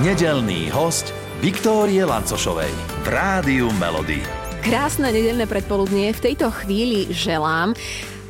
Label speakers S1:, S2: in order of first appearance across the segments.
S1: Nedelný host Viktórie Lancošovej v Rádiu Melody.
S2: Krásne nedelné predpoludnie v tejto chvíli želám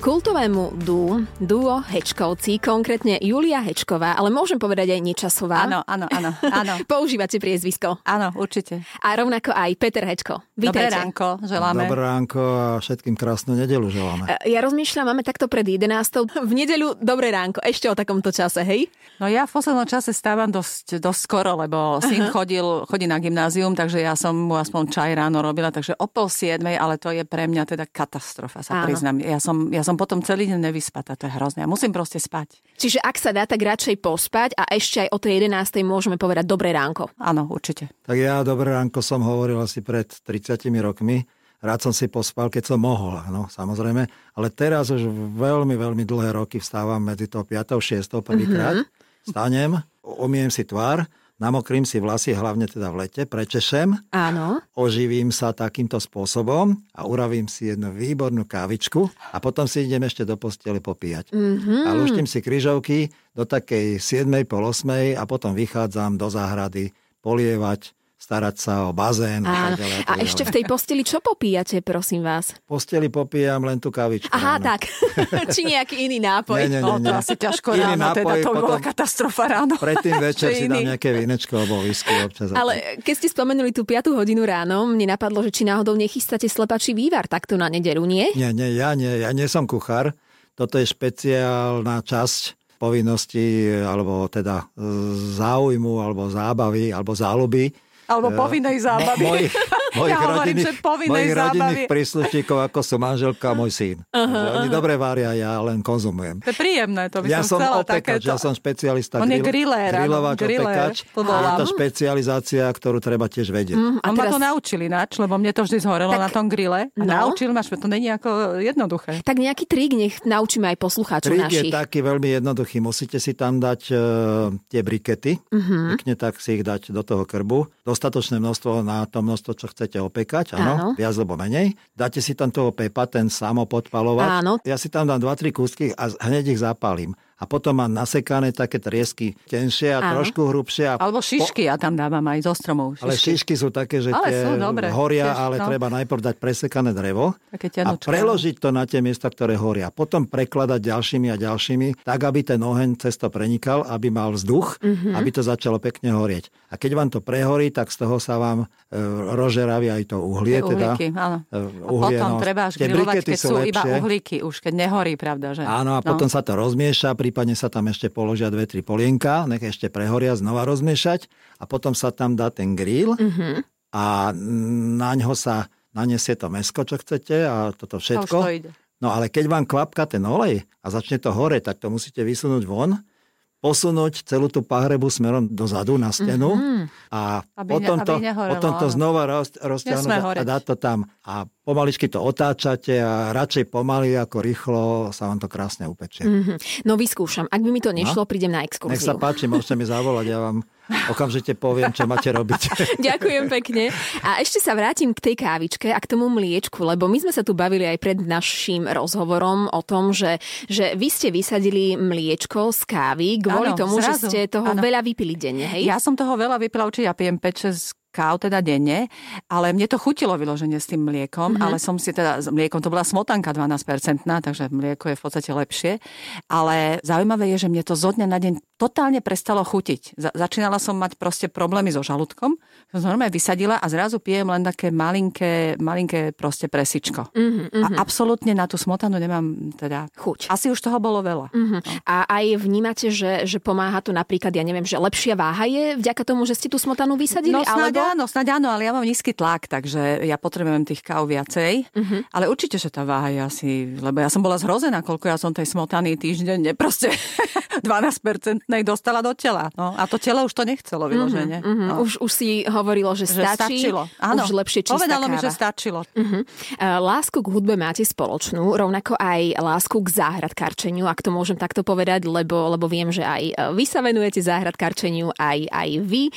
S2: Kultovému duo, duo Hečkovci, konkrétne Julia Hečková, ale môžem povedať aj Nečasová.
S3: Áno, áno, áno. áno.
S2: Používate priezvisko.
S3: Áno, určite.
S2: A rovnako aj Peter Hečko.
S3: Dobré
S2: Vítajte.
S3: ránko, želáme.
S4: Dobré ránko a všetkým krásnu nedelu želáme.
S2: E, Ja rozmýšľam, máme takto pred 11. V nedeľu dobré ránko, ešte o takomto čase, hej?
S3: No ja v poslednom čase stávam dosť, dosť skoro, lebo syn chodil, chodí na gymnázium, takže ja som mu aspoň čaj ráno robila, takže o pol siedmej, ale to je pre mňa teda katastrofa, sa
S2: Áno.
S3: priznám. Ja som, ja som potom celý deň nevyspatá, to je hrozné. Ja musím proste spať.
S2: Čiže ak sa dá, tak radšej pospať a ešte aj o tej 11. môžeme povedať dobré ránko.
S3: Áno, určite.
S4: Tak ja dobré ránko som hovoril asi pred 30 rokmi. Rád som si pospal, keď som mohol, no samozrejme. Ale teraz už veľmi, veľmi dlhé roky vstávam medzi to 5. a 6. prvýkrát. Stanem, umiem si tvár, namokrím si vlasy, hlavne teda v lete, prečešem,
S2: Áno.
S4: oživím sa takýmto spôsobom a uravím si jednu výbornú kávičku a potom si idem ešte do postele popíjať. Mm-hmm. A luštím si kryžovky do takej 7. pol 8. a potom vychádzam do záhrady polievať, starať sa o bazén.
S2: Áno.
S4: tak ďalej,
S2: A
S4: tak ďalej.
S2: ešte v tej posteli čo popíjate, prosím vás?
S4: V posteli popíjam len tú kávičku.
S2: Aha,
S4: áno.
S2: tak. Či nejaký iný nápoj.
S4: Nie, nie,
S3: O,
S4: nie,
S3: to
S4: nie.
S3: asi ťažko
S4: Iný
S3: ráno, teda
S4: nápoj
S3: to by bola
S4: potom-
S3: katastrofa ráno.
S4: Predtým večer si dám nejaké vínečko alebo whisky občas. a.
S2: Ale keď ste spomenuli tú 5 hodinu ráno, mne napadlo, že či náhodou nechystáte slepačí vývar takto na nedelu, nie?
S4: Nie, nie, ja nie, ja nie som kuchár. Toto je špeciálna časť povinnosti, alebo teda záujmu, alebo zábavy, alebo záľuby.
S3: Alebo povinnej zábavy.
S4: Mo- mojich, mojich,
S3: Ja hovorím,
S4: rodinných,
S3: že povinnej
S4: mojich rodinných
S3: zábavy.
S4: príslušníkov, ako sú manželka a môj syn. Uh-huh, oni dobre varia, ja len konzumujem.
S3: To je príjemné, to by
S4: Ja
S3: som chcela
S4: opekač,
S3: takéto.
S4: ja som špecialista.
S3: On je áno,
S4: Grillovač,
S3: griller,
S4: opekač.
S3: to
S4: A je to špecializácia, ktorú treba tiež vedieť.
S2: Mm,
S3: A ma to naučili nač, lebo mne to vždy zhorelo
S2: Tak-
S3: na tom grille. A
S2: no.
S3: naučil ma, že to není ako jednoduché.
S2: Tak nejaký trik nech naučíme aj poslucháčov
S4: Trik je
S2: našich.
S4: taký veľmi jednoduchý. Musíte si tam dať e, tie brikety, uh-huh. pekne tak si ich dať do toho krbu. Dostatočné množstvo na to množstvo, čo chcete opekať, áno,
S2: Áno.
S4: viac alebo menej. Dáte si tam toho pepa, ten samo podpalovať.
S2: Áno.
S4: Ja si tam dám 2-3 kúsky a hneď ich zapálim. A potom mám nasekané také triesky tenšie a
S2: Áno.
S4: trošku hrubšie. A
S3: Alebo šišky ja tam dávam aj zo stromov.
S4: Ale šišky sú také, že
S3: Ale
S4: tie
S3: sú dobré,
S4: horia,
S3: tiež,
S4: ale
S3: no.
S4: treba najprv dať presekané drevo a
S3: tenučké.
S4: preložiť to na tie miesta, ktoré horia. Potom prekladať ďalšími a ďalšími, tak aby ten oheň cez to prenikal, aby mal vzduch,
S3: Mhm.
S4: mm-hmm. aby to začalo pekne horieť. A keď vám to prehorí, tak z toho sa vám e, rozžeraví aj to uhlie.
S3: Tie
S4: teda,
S3: uhlíky, áno.
S4: e,
S3: A
S4: uhlie,
S3: potom
S4: no.
S3: treba až grilovať, keď sú iba
S4: lepšie.
S3: uhlíky, už keď nehorí, pravda, že?
S4: Áno, a potom sa to rozmieša, prípadne sa tam ešte položia dve, tri polienka, nech ešte prehoria, znova rozmiešať a potom sa tam dá ten grill
S3: Mhm.
S4: a na ňo sa naniesie to mesko, čo chcete a toto
S3: A
S4: všetko.
S3: to ide.
S4: No ale keď vám kvapka ten olej a začne to hore, tak to musíte vysunúť von, posunúť celú tú pahrebu smerom dozadu na stenu a
S3: Aby ne-
S4: potom,
S3: aby
S4: to,
S3: nehorelo,
S4: potom to znova roz, rozťahnuť a- a dať to tam. A pomaličky to otáčate a radšej pomaly ako rýchlo sa vám to krásne upečie.
S2: Mhm. No vyskúšam. Ak by mi to nešlo, prídem na
S4: Nech sa
S2: exkurziu.
S4: páči, môžete mi zavolať, ja vám okamžite poviem, čo máte robiť.
S2: Ďakujem pekne. A ešte sa vrátim k tej kávičke a k tomu mliečku, lebo my sme sa tu bavili aj pred naším rozhovorom o tom, že, že vy ste vysadili mliečko z kávy kvôli
S3: Áno,
S2: tomu,
S3: zrazu.
S2: že ste toho
S3: Áno.
S2: veľa vypili denne, hej?
S3: Ja som toho veľa vypila, určite ja pijem 5-6 káv teda denne, ale mne to chutilo vyloženie s tým mliekom,
S2: Mhm.
S3: mm-hmm. ale som si teda, s mliekom to bola smotanka 12%, takže mlieko je v podstate lepšie, ale zaujímavé je, že mne to zo dňa na deň totálne prestalo chutiť. Za- začínala som mať proste problémy so žalúdkom, som normálne vysadila a zrazu pijem len také malinké, malinké proste presičko.
S2: Mhm, mhm.
S3: A absolútne na tú smotanu nemám teda...
S2: Chuť.
S3: Asi už toho bolo veľa.
S2: Mhm. A aj vnímate, že, že pomáha to napríklad, ja neviem, že lepšia váha je vďaka tomu, že ste tú smotanu vysadili?
S3: No
S2: alebo...
S3: áno, snáď áno, ale ja mám nízky tlak, takže ja potrebujem tých káv viacej.
S2: Mhm.
S3: Uh-huh. Ale určite, že tá váha je asi, lebo ja som bola zhrozená, koľko ja som tej smotany týždenne proste 12-percentnej dostala do tela. No, a to telo už to nechcelo vyloženie.
S2: Mhm.
S3: No.
S2: Už, už si hovorilo, že,
S3: Že
S2: stačí,
S3: stačilo. Áno.
S2: už lepšie čistá
S3: Povedalo mi,
S2: káva.
S3: že stačilo.
S2: Uh-huh. Lásku k hudbe máte spoločnú, rovnako aj lásku k záhradkarčeniu, ak to môžem takto povedať, lebo, lebo viem, že aj vy sa venujete záhradkarčeniu, aj, aj vy.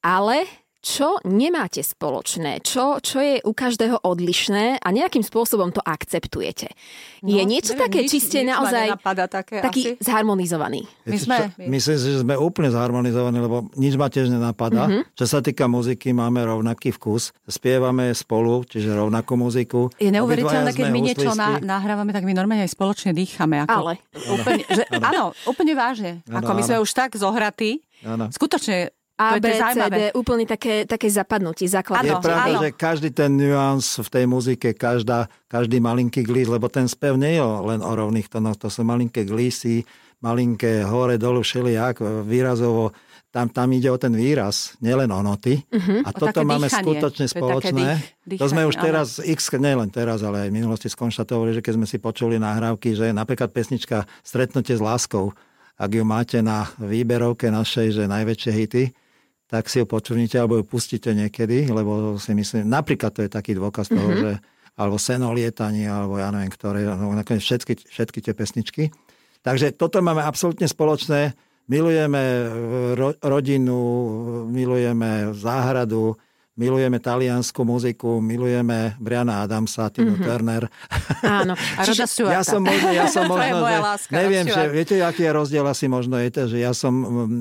S2: Ale čo nemáte spoločné, čo, čo je u každého odlišné a nejakým spôsobom to akceptujete. No, je niečo
S3: neviem,
S2: také,
S3: nič-
S2: či ste
S3: nič
S2: naozaj
S3: také
S2: taký
S3: asi.
S2: zharmonizovaný?
S3: My sme-
S4: čo, Myslím si, že sme úplne zharmonizovaní, lebo nič ma tiež nenapadá.
S2: Mhm.
S4: Čo sa týka muziky, máme rovnaký vkus. Spievame spolu, čiže rovnakú muziku.
S3: Je neuveriteľné, keď my niečo na, nahrávame, tak my normálne aj spoločne dýchame. Ako,
S2: Ale.
S3: Úplne, že, áno, úplne vážne.
S4: Áno,
S3: Ako my sme
S4: áno.
S3: už tak zohratí.
S4: Áno.
S3: Skutočne,
S2: A,
S3: to je
S2: B, C. D, úplne také, také zapadnutie,
S4: Je
S2: základné.
S3: Áno,
S4: pravda,
S3: áno.
S4: že každý ten nuans v tej muzike, každá, každý malinký glís, lebo ten spev nie je len o rovných tónoch, to sú malinké glísy, malinké hore, dolu, všelijak, výrazovo. Tam, tam ide o ten výraz, nielen o noty. Uh-huh. A toto máme
S3: dýchanie.
S4: skutočne
S3: To je
S4: spoločné.
S3: dých-
S4: to sme už
S3: dýchanie,
S4: teraz, x, nielen teraz, ale aj v minulosti skonštatovali, že keď sme si počuli nahrávky, že napríklad pesnička Stretnutie s láskou, ak ju máte na výberovke našej, že najväčšie hity, tak si ju počujete alebo ju pustíte niekedy, lebo si myslím, napríklad to je taký dôkaz toho, mm-hmm. že alebo seno lietanie, alebo ja neviem, ktoré, no, nakoniec všetky, všetky tie pesničky. Takže toto máme absolútne spoločné. Milujeme e, ro, rodinu, milujeme záhradu, milujeme taliansku muziku, milujeme Briana Adamsa, Tinu mm-hmm. Turner.
S2: Áno.
S3: A Roda Stewarta.
S4: Ja som možno, ja som možno že,
S3: láska,
S4: neviem, že viete, aký je rozdiel asi možno je to, že ja som,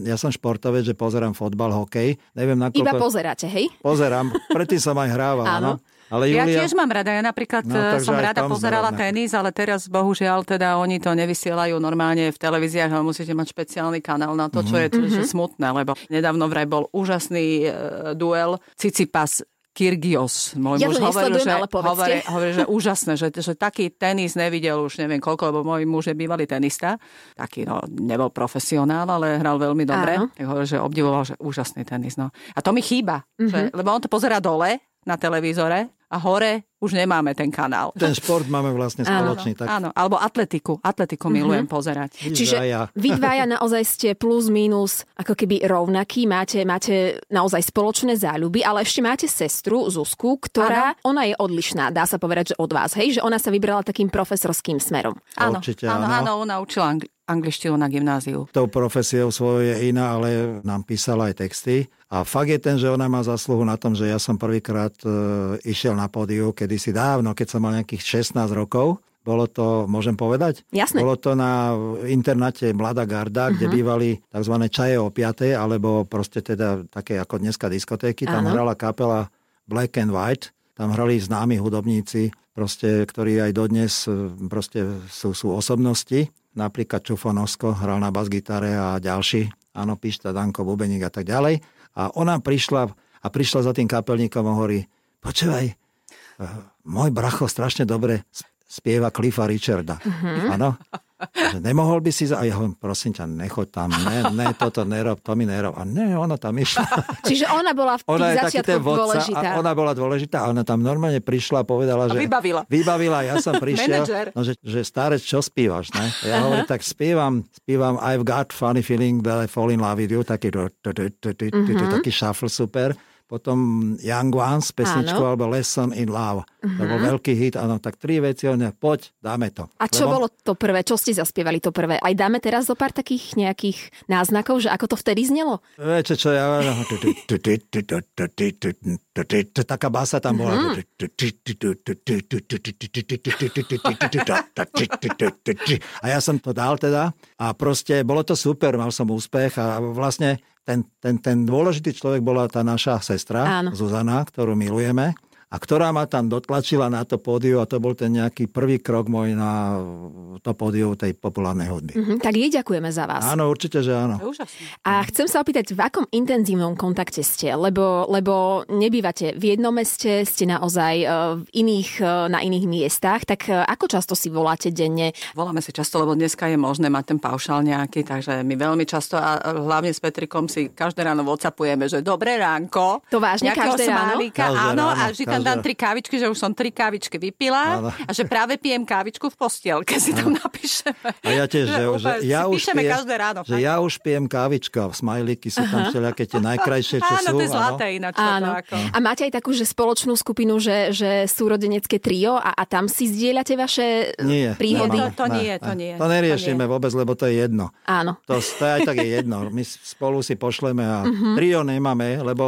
S4: ja som športovec, že pozerám fotbal, hokej. Neviem, nakoľko...
S2: Iba pozeráte, hej?
S4: Pozerám, predtým som aj hrával,
S2: Áno.
S4: Ale
S3: Ja
S4: Julia,
S3: tiež mám rada. Ja napríklad
S4: No,
S3: som rada pozerala tenis, ale teraz bohužiaľ teda oni to nevysielajú normálne v televíziách, ale musíte mať špeciálny kanál na to, čo je to, že smutné, lebo nedávno vraj bol úžasný e, duel Cicipas Kyrgios. Môj
S2: Ja
S3: muž hovoril, že, hovorí, hovorí, že úžasné, že, že taký tenis nevidel už neviem koľko, lebo môj muž je bývalý tenista. Taký, no, nebol profesionál, ale hral veľmi dobre.
S2: Áno.
S3: Tak hovoril, že obdivoval, že úžasný tenis. No. A to mi chýba,
S2: Mhm.
S3: že, lebo on to pozera dole na televízore a hore už nemáme ten kanál.
S4: ten šport máme vlastne
S2: Áno,
S4: spoločný. Tak
S3: Áno, alebo atletiku. Atletiku milujem pozerať.
S2: Čiže
S4: ja.
S2: vy dvaja naozaj ste plus minus ako keby rovnakí, máte, máte naozaj spoločné záľuby, ale ešte máte sestru Zuzku, ktorá, ona je odlišná, dá sa povedať, že od vás, hej, že ona sa vybrala takým profesorským smerom.
S3: Áno,
S4: Určite
S3: áno,
S4: áno.
S3: áno, ona učila angli- angličtinu na gymnáziu.
S4: tou profesiou svojou je iná, ale nám písala aj texty. A fakt je ten, že ona má zasluhu na tom, že ja som prvýkrát e, išiel na pódiu kedysi dávno, keď som mal nejakých 16 rokov. Bolo to, môžem povedať?
S2: Jasné.
S4: Bolo to na internáte Mladá garda, kde bývali tzv. čaje o 5, alebo proste teda také ako dneska diskotéky. Tam
S2: Áno.
S4: hrala kapela Black and White. Tam hrali známi hudobníci, proste, ktorí aj dodnes e, proste sú, sú osobnosti. Napríklad Čufo Nosko hral na bas-gitare a ďalší. Áno, Pišta, Danko, Bubeník a tak ďalej. A ona prišla a prišla za tým kapelníkom a hovorí, počúvaj, eh, môj bracho strašne dobre spieva Cliffa Richarda. Áno. Že nemohol by si... Za... A ja hovorím, prosím ťa, nechoď tam, ne, ne, toto nerob, to mi nerob. A ne, ona tam išla.
S2: Čiže ona bola v tých
S4: Ona je taký ten
S2: začiatkoch
S4: vodca
S2: dôležitá.
S4: a ona bola dôležitá a ona tam normálne prišla a povedala,
S3: A
S4: že...
S3: vybavila.
S4: Vybavila, ja som prišiel, no, že, že starec, čo spívaš, ne? Ja hovorím, tak spievam, spievam I've got funny feeling that I fall in love with you, taký, tu- taký shuffle super. Potom Young Ones, pesničku,
S2: Áno.
S4: alebo Lesson in Love. To bol veľký hit, áno, tak tri veci, on poď, dáme to.
S2: A čo
S4: Lebo-
S2: bolo to prvé? Čo ste zaspievali to prvé? Aj dáme teraz zo pár takých nejakých náznakov, že ako to vtedy znelo?
S4: Viete čo, ja... Taká basa tam bola. A ja som to dal teda a proste bolo to super, mal som úspech a vlastne ten, ten, ten dôležitý človek bola tá naša sestra,
S2: Áno.
S4: Zuzana, ktorú milujeme a ktorá ma tam dotlačila na to pódiu a to bol ten nejaký prvý krok môj na to pódiu tej populárnej hudby.
S2: Mhm, tak jej ďakujeme za vás.
S4: Áno, určite, že áno.
S2: A chcem sa opýtať, v akom intenzívnom kontakte ste? Lebo, lebo nebývate v jednom meste, ste naozaj e, v iných, e, na iných miestach, tak e, ako často si voláte denne?
S3: Voláme si často, lebo dneska je možné mať ten paušál nejaký, takže my veľmi často a hlavne s Petrikom si každé ráno whatsappujeme, že dobré ránko.
S2: To vážne? Každé ráno?
S3: smálika,
S4: Každé
S3: áno,
S4: ráno,
S3: a vždy tam dám tri kávičky, že už som tri kávičky vypila
S4: Áno.
S3: a že práve pijem kávičku v postielke, si tam napíšeme.
S4: A ja tiež, že, že ja už pijem,
S3: každé ráno.
S4: že ja už pijem kávičku a smajlíky sú tam všelijaké tie najkrajšie, čo
S3: Áno,
S4: sú.
S3: to je zlaté ináč.
S2: Áno.
S3: Ako.
S2: A máte aj takú, že spoločnú skupinu, že, že súrodenecké trio a, a tam si zdieľate vaše e,
S4: Nie,
S2: príhody?
S4: nemáme.
S3: To- to nie, to nie.
S4: To neriešime
S3: To
S4: vôbec, lebo to je jedno.
S2: Áno.
S4: To, to je aj tak je jedno. My spolu si pošleme a
S3: Mhm.
S4: trio nemáme, lebo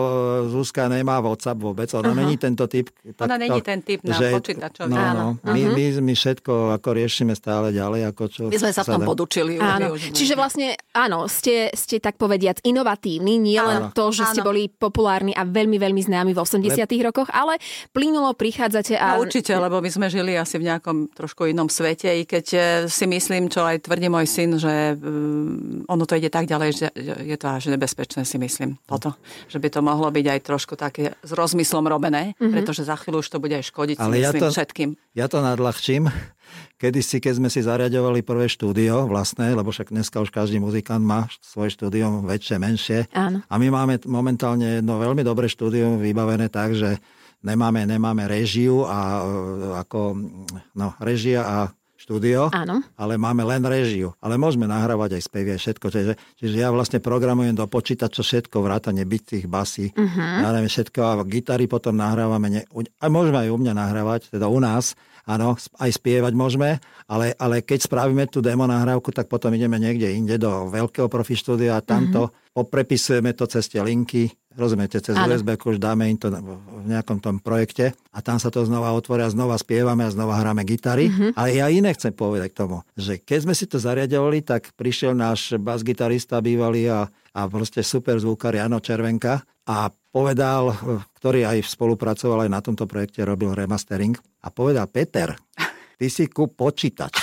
S4: Zuzka nemá WhatsApp vôbec. Ona uh-huh. není tento typ.
S3: Ona není ten typ na počítačovi.
S4: No,
S3: Áno.
S4: no, my, my, my všetko ako riešime stále ďalej. Ako čo
S3: My sme sa v tom podučili. už
S2: Áno,
S3: využívame.
S2: čiže vlastne, áno, ste, ste tak povediac inovatívni, nie len
S4: Áno.
S2: to, že ste
S3: Áno.
S2: boli populárni a veľmi, veľmi známi v 80 rokoch, ale plynulo prichádzate a...
S3: No, určite, lebo my sme žili asi v nejakom trošku inom svete, i keď e, si myslím, čo aj tvrdí môj syn, že um, ono to ide tak ďalej, že je to až nebezpečné, si myslím, toto. Že by to mohlo byť aj trošku také s rozmyslom robené, mm-hmm. Pretože za chvíľu už to bude aj škodiť, si
S4: Ale ja
S3: myslím,
S4: to-
S3: všetkým.
S4: Ja to nadľahčím. Kedysi, keď sme si zariadovali prvé štúdio vlastné, lebo však dneska už každý muzikant má svoje štúdio väčšie, menšie.
S2: Áno.
S4: A my máme momentálne jedno veľmi dobré štúdio vybavené tak, že nemáme, nemáme režiu a e, ako, no, režia a štúdio,
S2: Áno.
S4: ale máme len režiu. Ale môžeme nahrávať aj spevy, aj všetko. Čiže, čiže ja vlastne programujem do počítača všetko, vrátane bitých, basy,
S2: Mhm.
S4: uh-huh. ja neviem, všetko a gitary potom nahrávame. Ne, a môžeme aj u mňa nahrávať, teda u nás, áno, aj spievať môžeme, ale, ale keď spravíme tú demo nahrávku, tak potom ideme niekde inde do veľkého profi štúdia a tamto uh-huh. poprepisujeme to cez tie linky, rozumiete, cez
S2: Áno.
S4: USB, už dáme im to v nejakom tom projekte a tam sa to znova otvoria, znova spievame a znova hráme gitary. Uh-huh. Ale ja iné chcem povedať k tomu, že keď sme si to zariadovali, tak prišiel náš bas-gitarista bývalý a, a proste super zvukár Jano Červenka a povedal, ktorý aj spolupracoval aj na tomto projekte, robil remastering a povedal, Peter, ty si kúp počítač.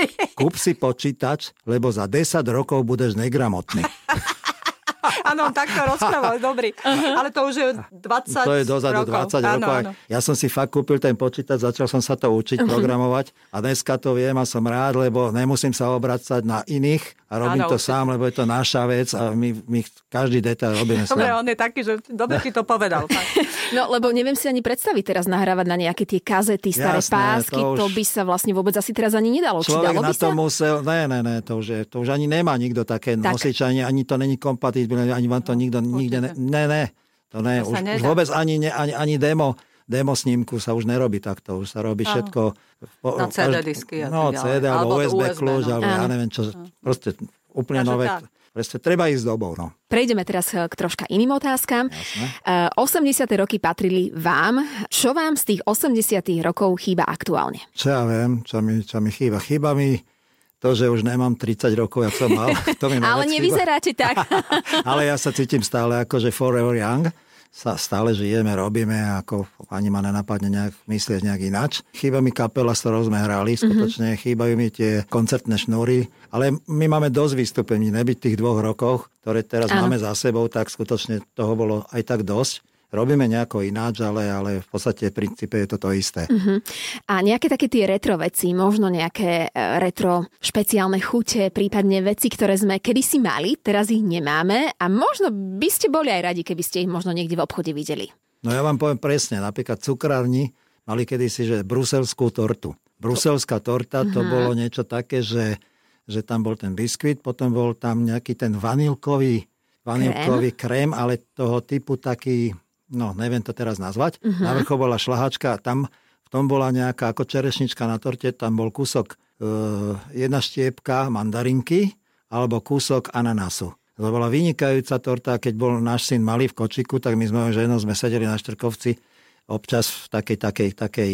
S4: Kúp si počítač, lebo za 10 rokov budeš negramotný.
S3: Áno, takto rozprával, dobrý. Ale to už je 20
S4: To je dozadu
S3: rokov.
S4: 20
S3: áno,
S4: rokov.
S3: Áno.
S4: Ja som si fakt kúpil ten počítač, začal som sa to učiť, programovať a dneska to viem a som rád, lebo nemusím sa obracať na iných a robím to
S3: určite.
S4: sám, lebo je to naša vec a my, my každý detail robíme
S3: Dobre,
S4: sám.
S3: on je taký, že dobre ti to povedal. fakt.
S2: No, lebo neviem si ani predstaviť teraz nahrávať na nejaké tie kazety, staré
S4: Jasné,
S2: pásky, to,
S4: to už-
S2: by sa vlastne vôbec asi teraz ani nedalo. Či dalo
S4: na
S2: by
S4: to
S2: sa?
S4: musel, ne, ne, ne, to už, je, to už ani nemá nikto také
S2: Tak.
S4: nosič, ani, ani to není kompatibilné, ani vám to nikto nikde, ne, ne, ne, to ne,
S3: To
S4: už, už vôbec ani, ne, ani, ani demo, demo snímku sa už nerobí takto, už sa robí všetko. po-
S3: Na CD disky
S4: No. CD, alebo,
S3: Alebo to
S4: USB,
S3: USB,
S4: kľúč,
S3: no.
S4: alebo ja neviem čo, proste úplne
S3: Takže
S4: nové.
S3: tak.
S4: Proste treba ísť s dobou, no.
S2: Prejdeme teraz eh, k troška iným otázkam. Eh, 80. roky patrili vám. Čo vám z tých 80. rokov chýba aktuálne?
S4: Čo ja viem, čo mi, čo mi chýba. Chýba mi to, že už nemám 30 rokov, jak som mal. To mi
S2: Ale
S4: chýba.
S2: nevyzeráte tak.
S4: Ale ja sa cítim stále ako, že forever young. Sa stále žijeme, robíme, ako ani ma nenapadne nejak myslieť nejak ináč. Chýba mi kapela, s ktorou sme hrali, skutočne mm-hmm. chýbajú mi tie koncertné šnúry, ale my máme dosť vystúpení, nebyť tých dvoch rokoch, ktoré teraz
S2: Áno.
S4: máme za sebou, tak skutočne toho bolo aj tak dosť. Robíme nejako ináč, ale, ale v podstate v princípe je to to isté. Mm-hmm.
S2: A nejaké také tie retro veci, možno nejaké eh, retro špeciálne chute, prípadne veci, ktoré sme kedysi mali, teraz ich nemáme a možno by ste boli aj radi, keby ste ich možno niekde v obchode videli.
S4: No ja vám poviem presne, napríklad cukrárni mali kedysi, že bruselskú tortu. Bruselská torta to bolo niečo také, že, že tam bol ten biskvit, potom bol tam nejaký ten vanilkový, vanilkový krém, ale toho typu taký, no neviem to teraz nazvať. Na vrchu bola šlahačka a tam v tom bola nejaká ako čerešnička na torte, tam bol kúsok, e, jedna štiepka mandarinky alebo kúsok ananasu. To bola vynikajúca torta, keď bol náš syn malý v kočiku, tak my sme ženou sme sedeli na Štrkovci občas v takej, takej, takej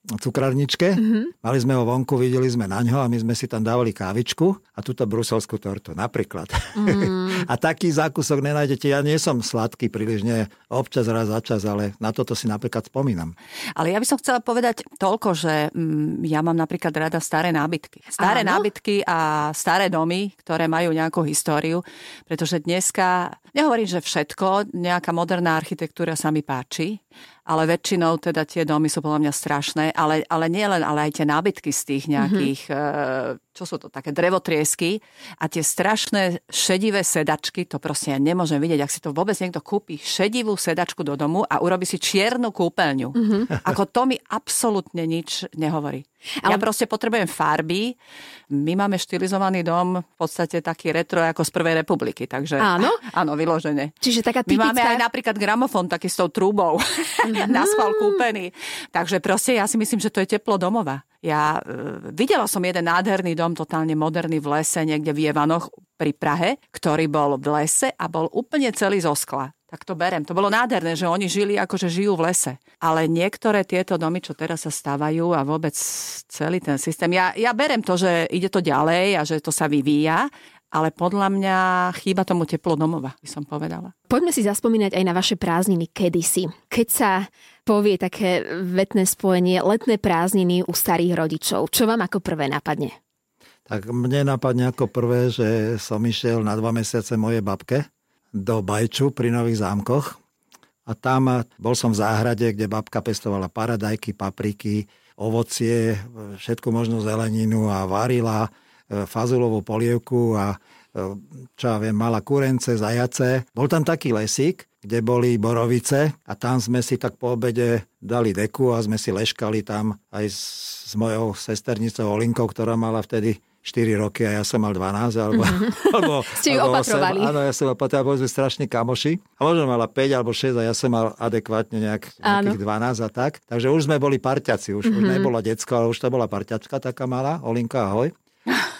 S4: cukrárničke. Mm-hmm. Mali sme ho vonku, videli sme na ňo a my sme si tam dávali kávičku a túto bruselskú tortu napríklad. Mm. a taký zákusok nenájdete. Ja nie som sladký príliš, nie občas raz za čas, ale na toto si napríklad spomínam.
S3: Ale ja by som chcela povedať toľko, že mm, ja mám napríklad rada staré nábytky. Staré
S2: Áno?
S3: nábytky a staré domy, ktoré majú nejakú históriu, pretože dneska, nehovorím, že všetko, nejaká moderná architektúra sa mi páči, ale väčšinou teda tie domy sú podľa mňa strašné, ale, ale nie len, ale aj tie nábytky z tých nejakých, mm-hmm. Čo sú to také drevotriesky a tie strašné šedivé sedačky, to proste ja nemôžem vidieť, ak si to vôbec niekto kúpi šedivú sedačku do domu a urobi si čiernu kúpeľňu. Mm-hmm. Ako to mi absolútne nič nehovorí. Ale... Ja proste potrebujem farby. My máme štilizovaný dom v podstate taký retro ako z Prvej republiky, takže...
S2: Áno?
S3: Áno, vyložené.
S2: Čiže taká typická...
S3: My máme aj napríklad gramofón taký s tou trúbou mm-hmm. na schvál kúpený. Takže proste ja si myslím, že to je teplo domova. Ja e, videla som jeden nádherný dom, totálne moderný v lese, niekde v Jevanoch pri Prahe, ktorý bol v lese a bol úplne celý zo skla tak to berem. To bolo nádherné, že oni žili ako, že žijú v lese. Ale niektoré tieto domy, čo teraz sa stávajú a vôbec celý ten systém, ja, ja berem to, že ide to ďalej a že to sa vyvíja, ale podľa mňa chýba tomu teplo domova, by som povedala.
S2: Poďme si zaspomínať aj na vaše prázdniny kedysi. Keď sa povie také vetné spojenie letné prázdniny u starých rodičov, čo vám ako prvé napadne?
S4: Tak mne napadne ako prvé, že som išiel na dva mesiace mojej babke do Bajču pri Nových zámkoch a tam bol som v záhrade, kde babka pestovala paradajky, papriky, ovocie, všetku možnú zeleninu a varila fazulovú polievku a e, čo ja viem, mala kurence, zajace. Bol tam taký lesík, kde boli borovice a tam sme si tak po obede dali deku a sme si leškali tam aj s, s mojou sesternicou Olinkou, ktorá mala vtedy 4 roky a ja som mal 12, alebo, mm-hmm. alebo,
S2: Ste ju
S4: alebo
S2: opatrovali.
S4: 8. Áno, ja som opatroval, boli sme strašní kamoši. A možno mala 5 alebo 6 a ja som mal adekvátne nejak, nejakých 12 a tak. Takže už sme boli parťaci, už, mm-hmm. už nebolo decko, ale už to bola parťačka taká malá, Olinka, ahoj.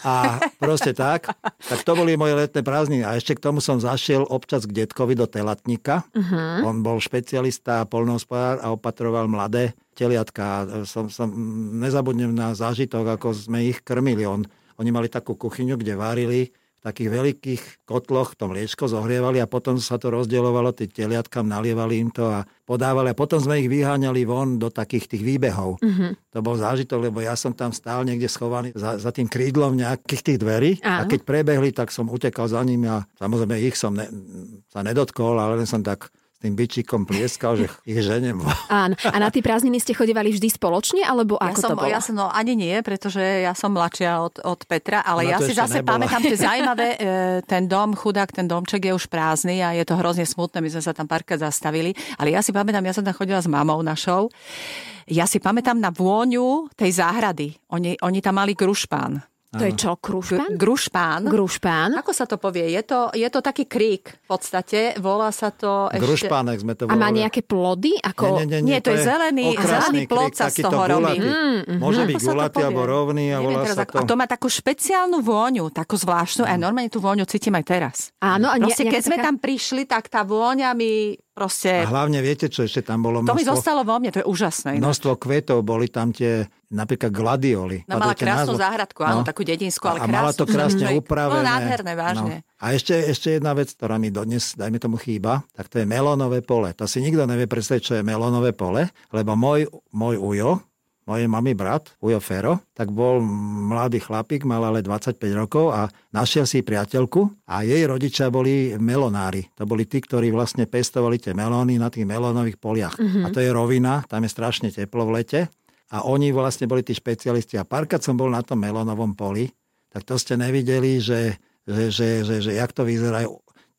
S4: A proste tak. Tak to boli moje letné prázdniny. A ešte k tomu som zašiel občas k detkovi do telatníka. Uh-huh. On bol špecialista, polnohospodár a opatroval mladé teliatka. Som, som, nezabudnem na zážitok, ako sme ich krmili. On oni mali takú kuchyňu, kde varili takých veľkých kotloch to mliečko zohrievali a potom sa to rozdielovalo, tie teliatkam nalievali im to a podávali a potom sme ich vyháňali von do takých tých výbehov. Mm-hmm. To bol zážitok, lebo ja som tam stál niekde schovaný za, za tým krídlom nejakých tých dverí Áno. a keď prebehli, tak som utekal za nimi a samozrejme ich som ne, sa nedotkol, ale len som tak tým byčikom plieskal, že ich ženem.
S2: Áno. A na tie prázdniny ste chodevali vždy spoločne, alebo ako
S3: ja som,
S2: to bolo?
S3: Ja som, no ani nie, pretože ja som mladšia od, od Petra, ale Ona ja si zase nebola. pamätám, že zaujímavé, e, ten dom, chudák, ten domček je už prázdny a je to hrozne smutné, my sme sa tam párkrát zastavili, ale ja si pamätám, ja som tam chodila s mamou našou, ja si pamätám na vôňu tej záhrady. Oni, oni tam mali grušpán.
S2: To je čo, krušpán?
S3: Grušpán.
S2: Grušpán.
S3: Ako sa to povie? Je to, je to taký krík v podstate. Volá sa to ešte...
S4: Grušpánek sme to
S2: volali. A má nejaké plody? Ako...
S3: Nie, nie, nie, nie to, to je zelený, zelený plod sa z toho robí.
S4: Mm, mm, Môže byť gulatý alebo rovný a volá sa to...
S3: A to má takú špeciálnu vôňu, takú zvláštnu. Mm. A normálne tú vôňu cítim aj teraz.
S2: Áno. A
S3: nie, Proste, keď taká... sme tam prišli, tak tá vôňa mi proste...
S4: A hlavne viete, čo ešte tam bolo?
S3: Množstvo, to mi zostalo vo mne, to je úžasné.
S4: Množstvo kvetov, boli tam tie napríklad gladioli.
S3: No mala krásnu názvo? záhradku, áno, no. takú dedinskú, ale
S4: a
S3: krásnu.
S4: mala to krásne
S3: že...
S4: upravené.
S3: No nádherné, vážne. No.
S4: A ešte, ešte jedna vec, ktorá mi dodnes, dajme tomu, chýba, tak to je melónové pole. To si nikto nevie predstaviť, čo je melónové pole, lebo môj, môj ujo, mojej mamy brat, Ujo Fero, tak bol mladý chlapík, mal ale 25 rokov a našiel si priateľku a jej rodičia boli melonári. To boli tí, ktorí vlastne pestovali tie melóny na tých melónových poliach. Mm-hmm. A to je rovina, tam je strašne teplo v lete. A oni vlastne boli tí špecialisti. A párkrát som bol na tom melónovom poli, tak to ste nevideli, že, že, že, že, že jak to vyzerá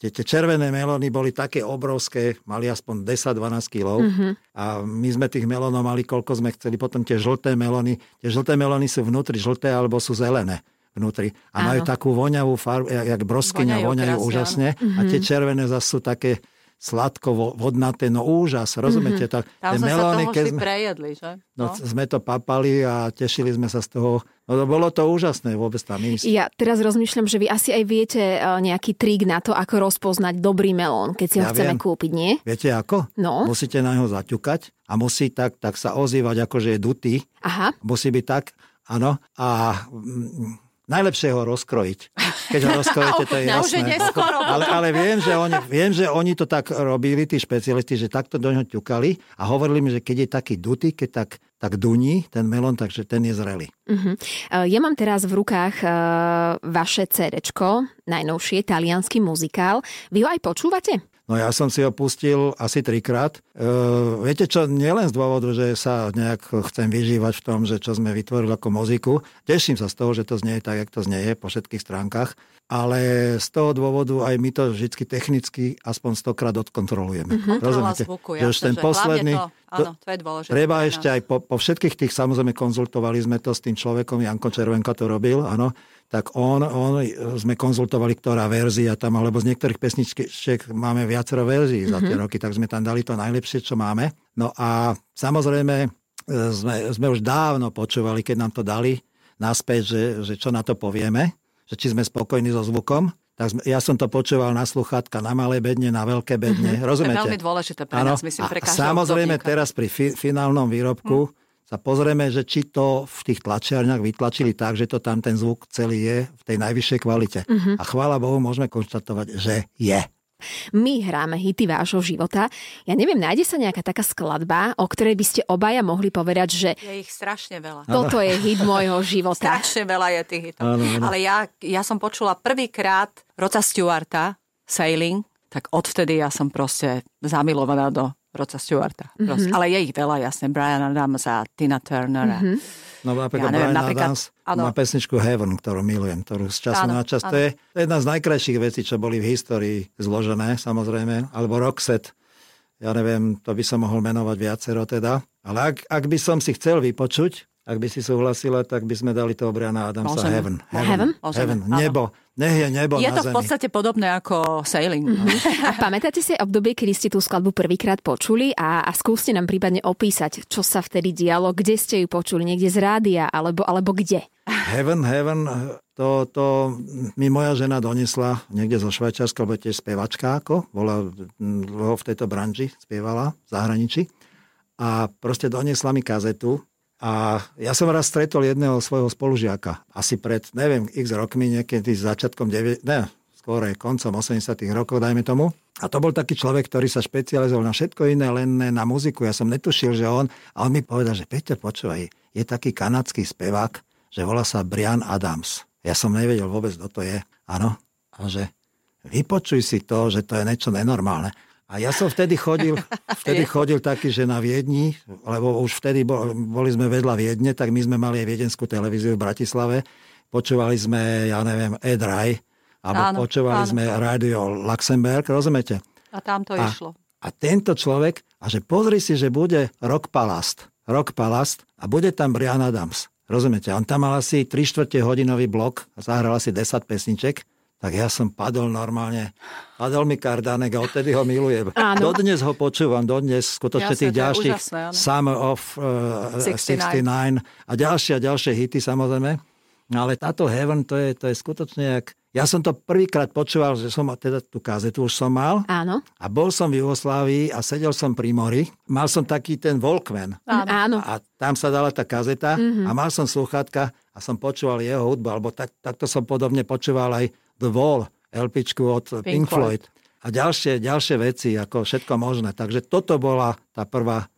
S4: Tie, tie červené melóny boli také obrovské, mali aspoň 10-12 kg. Mm-hmm. A my sme tých melónov mali, koľko sme chceli. Potom tie žlté melóny. Tie žlté melóny sú vnútri žlté alebo sú zelené vnútri. A Áno. majú takú voňavú farbu, jak, broskyňa, voňajú, voňajú úžasne. Mm-hmm. A tie mhm. červené zase sú také sladko vodnaté, no úžas, rozumiete? Mm-hmm. Tak,
S3: Tam sme melóny, sa toho keď sme, prejedli, že?
S4: No. no. sme to papali a tešili sme sa z toho. No bolo to úžasné vôbec tam ísť.
S2: Ja teraz rozmýšľam, že vy asi aj viete e, nejaký trik na to, ako rozpoznať dobrý melón, keď si ho ja chceme viem. kúpiť, nie?
S4: Viete ako?
S2: No.
S4: Musíte na neho zaťukať a musí tak, tak sa ozývať, ako že je dutý.
S2: Aha.
S4: Musí byť tak, áno. A mm, Najlepšie ho rozkrojiť. Keď ho rozkrojíte, to je no, jasné. Ale, ale viem, že oni, viem, že oni to tak robili, tí špecialisti, že takto do ňoho ťukali a hovorili mi, že keď je taký dutý, keď tak, tak duní ten melón, takže ten je zrelý.
S2: Uh-huh. Ja mám teraz v rukách uh, vaše CD, najnovšie, talianský muzikál. Vy ho aj počúvate?
S4: No ja som si ho pustil asi trikrát. E, viete čo, nielen z dôvodu, že sa nejak chcem vyžívať v tom, že čo sme vytvorili ako muziku. Teším sa z toho, že to znie tak, jak to znie po všetkých stránkach. Ale z toho dôvodu aj my to vždy technicky aspoň stokrát odkontrolujeme.
S3: Mm-hmm. Rozumiete? Zvuku,
S4: že už ten posledný...
S3: To, áno, to je dôležité.
S4: Treba ešte aj po, po všetkých tých, samozrejme konzultovali sme to s tým človekom, Janko Červenka to robil, áno tak on, on, sme konzultovali, ktorá verzia tam, alebo z niektorých pesničiek máme viacero verzií mm-hmm. za tie mhm. roky, tak sme tam dali to najlepšie, čo máme. No a samozrejme e, sme, sme už dávno počúvali, keď nám to dali naspäť, že, že čo na to povieme, že či sme spokojní so zvukom. Tak sme, ja som to počúval na sluchátka, na malé bedne, na veľké bedne. Mm-hmm. Rozumiete?
S3: To je veľmi dôležité pre ano. nás, myslím, pre každého
S4: Samozrejme obdobníka. teraz pri fi, finálnom výrobku mm sa pozrieme, že či to v tých tlačiarniach vytlačili tak, že to tam ten zvuk celý je v tej najvyššej kvalite. Uh-huh. A chvála Bohu, môžeme konštatovať, že je.
S2: My hráme hity vášho života. Ja neviem, nájde sa nejaká taká skladba, o ktorej by ste obaja mohli povedať, že...
S3: Je ich strašne veľa.
S2: Toto je hit môjho života.
S3: strašne veľa je tých hitov. Ano, ano. Ale ja, ja som počula prvýkrát Roca Stewarta, Sailing, tak odvtedy ja som proste zamilovaná do Roca Stewarta. Mm-hmm. Ale je ich veľa, jasne. Brian Adams a Tina Turner. Mm-hmm.
S4: No napríklad ja neviem, Brian napríklad, Adams áno. má pesničku Heaven, ktorú milujem, ktorú z času áno, na čas. Áno. To je jedna z najkrajších vecí, čo boli v histórii zložené, samozrejme. Alebo Roxette. Ja neviem, to by som mohol menovať viacero teda. Ale ak, ak by som si chcel vypočuť, ak by si súhlasila, tak by sme dali toho Briana Adamsa Môžeme. Heaven.
S2: Heaven?
S4: Heaven? Heaven. Nebo. Nech je nebo
S3: Je
S4: to
S3: v podstate podobné ako Sailing.
S2: Mm-hmm. A pamätáte si obdobie, kedy ste tú skladbu prvýkrát počuli a, a skúste nám prípadne opísať, čo sa vtedy dialo, kde ste ju počuli, niekde z rádia, alebo, alebo kde?
S4: Heaven, Heaven, to, to mi moja žena donesla niekde zo Švajčiarska, lebo tiež spevačka, ako bola v tejto branži, spievala v zahraničí. A proste donesla mi kazetu a ja som raz stretol jedného svojho spolužiaka, asi pred, neviem, x rokmi, niekedy začiatkom 9, ne, skôr koncom 80 rokov, dajme tomu. A to bol taký človek, ktorý sa špecializoval na všetko iné, len na muziku. Ja som netušil, že on... A on mi povedal, že Peťa, počúvaj, je taký kanadský spevák, že volá sa Brian Adams. Ja som nevedel vôbec, kto to je. Áno. A že vypočuj si to, že to je niečo nenormálne. A ja som vtedy chodil, vtedy chodil taký, že na Viedni, lebo už vtedy boli sme vedľa Viedne, tak my sme mali aj viedenskú televíziu v Bratislave. Počúvali sme, ja neviem, Edraj, alebo áno, počúvali áno. sme Radio Luxemburg, rozumiete?
S3: A tam to a, išlo.
S4: A tento človek, a že pozri si, že bude Rock Palast, Rock Palast a bude tam Brian Adams. Rozumiete? On tam mal asi 3 čtvrte hodinový blok a zahral asi 10 pesniček tak ja som padol normálne. Padol mi Kardánek a odtedy ho milujem. Áno. Dodnes ho počúvam, dodnes skutočne tých ďalších úžasné, Summer of uh, 69. 69 a ďalšie a ďalšie hity samozrejme. No ale táto Heaven, to je, to je skutočne jak... Ja som to prvýkrát počúval, že som teda tú kazetu už som mal.
S2: Áno.
S4: A bol som v Jugoslávii a sedel som pri mori. Mal som taký ten Walkman.
S2: Áno.
S4: A tam sa dala tá kazeta mm-hmm. a mal som sluchátka a som počúval jeho hudbu, alebo tak, takto som podobne počúval aj The Wall, LPčku od Pink, Pink Floyd. Floyd. A ďalšie, ďalšie veci, ako všetko možné. Takže toto bola tá prvá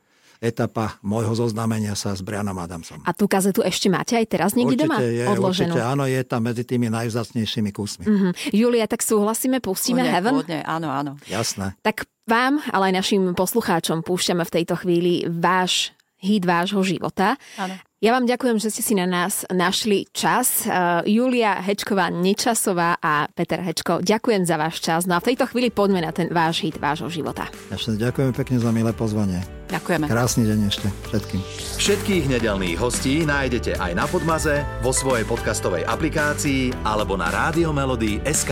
S4: etapa môjho zoznámenia sa s Brianom Adamsom.
S2: A tú kazetu ešte máte aj teraz niekde
S4: určite
S2: doma
S4: je,
S2: odloženú?
S4: Určite áno, je tam medzi tými najvzácnejšími kusmi.
S2: Mm-hmm. Julia, tak súhlasíme, pustíme
S3: Pôdne,
S2: Heaven?
S3: Pôdne, áno, áno.
S4: Jasné.
S2: Tak vám, ale aj našim poslucháčom púšťame v tejto chvíli váš hit vášho života.
S3: Áno.
S2: Ja vám ďakujem, že ste si na nás našli čas. Uh, Julia Hečková Nečasová a Peter Hečko, ďakujem za váš čas. No a v tejto chvíli poďme na ten váš hit vášho života.
S4: Ešte ďakujem pekne za milé pozvanie.
S3: Ďakujeme.
S4: Krásny deň ešte všetkým.
S1: Všetkých nedelných hostí nájdete aj na Podmaze, vo svojej podcastovej aplikácii alebo na SK.